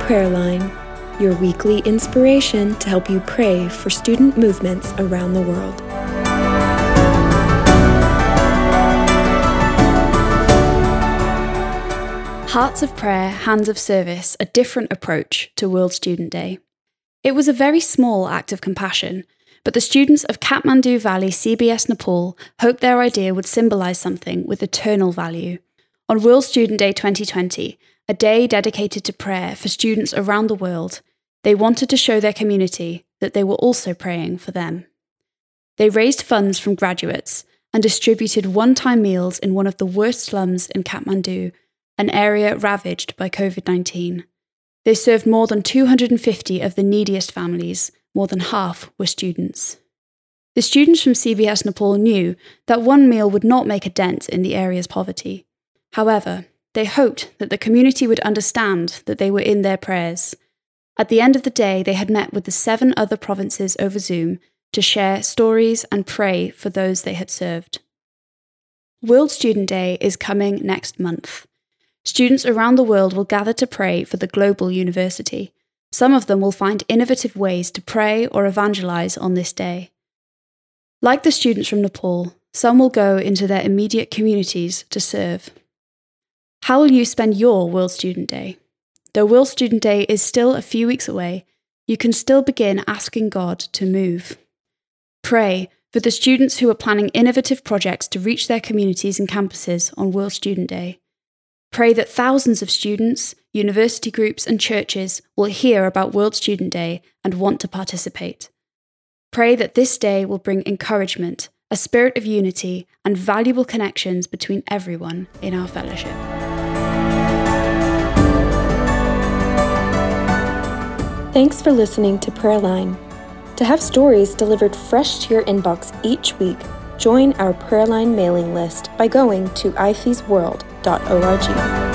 Prayer Line, your weekly inspiration to help you pray for student movements around the world. Hearts of Prayer, Hands of Service, a different approach to World Student Day. It was a very small act of compassion, but the students of Kathmandu Valley CBS Nepal hoped their idea would symbolise something with eternal value. On World Student Day 2020, a day dedicated to prayer for students around the world, they wanted to show their community that they were also praying for them. They raised funds from graduates and distributed one time meals in one of the worst slums in Kathmandu an area ravaged by COVID 19. They served more than 250 of the neediest families, more than half were students. The students from CBS Nepal knew that one meal would not make a dent in the area's poverty. However, they hoped that the community would understand that they were in their prayers. At the end of the day, they had met with the seven other provinces over Zoom to share stories and pray for those they had served. World Student Day is coming next month. Students around the world will gather to pray for the global university. Some of them will find innovative ways to pray or evangelize on this day. Like the students from Nepal, some will go into their immediate communities to serve. How will you spend your World Student Day? Though World Student Day is still a few weeks away, you can still begin asking God to move. Pray for the students who are planning innovative projects to reach their communities and campuses on World Student Day. Pray that thousands of students, university groups, and churches will hear about World Student Day and want to participate. Pray that this day will bring encouragement, a spirit of unity, and valuable connections between everyone in our fellowship. Thanks for listening to Prayer Line. To have stories delivered fresh to your inbox each week, join our Prayer Line mailing list by going to ifesworld.org.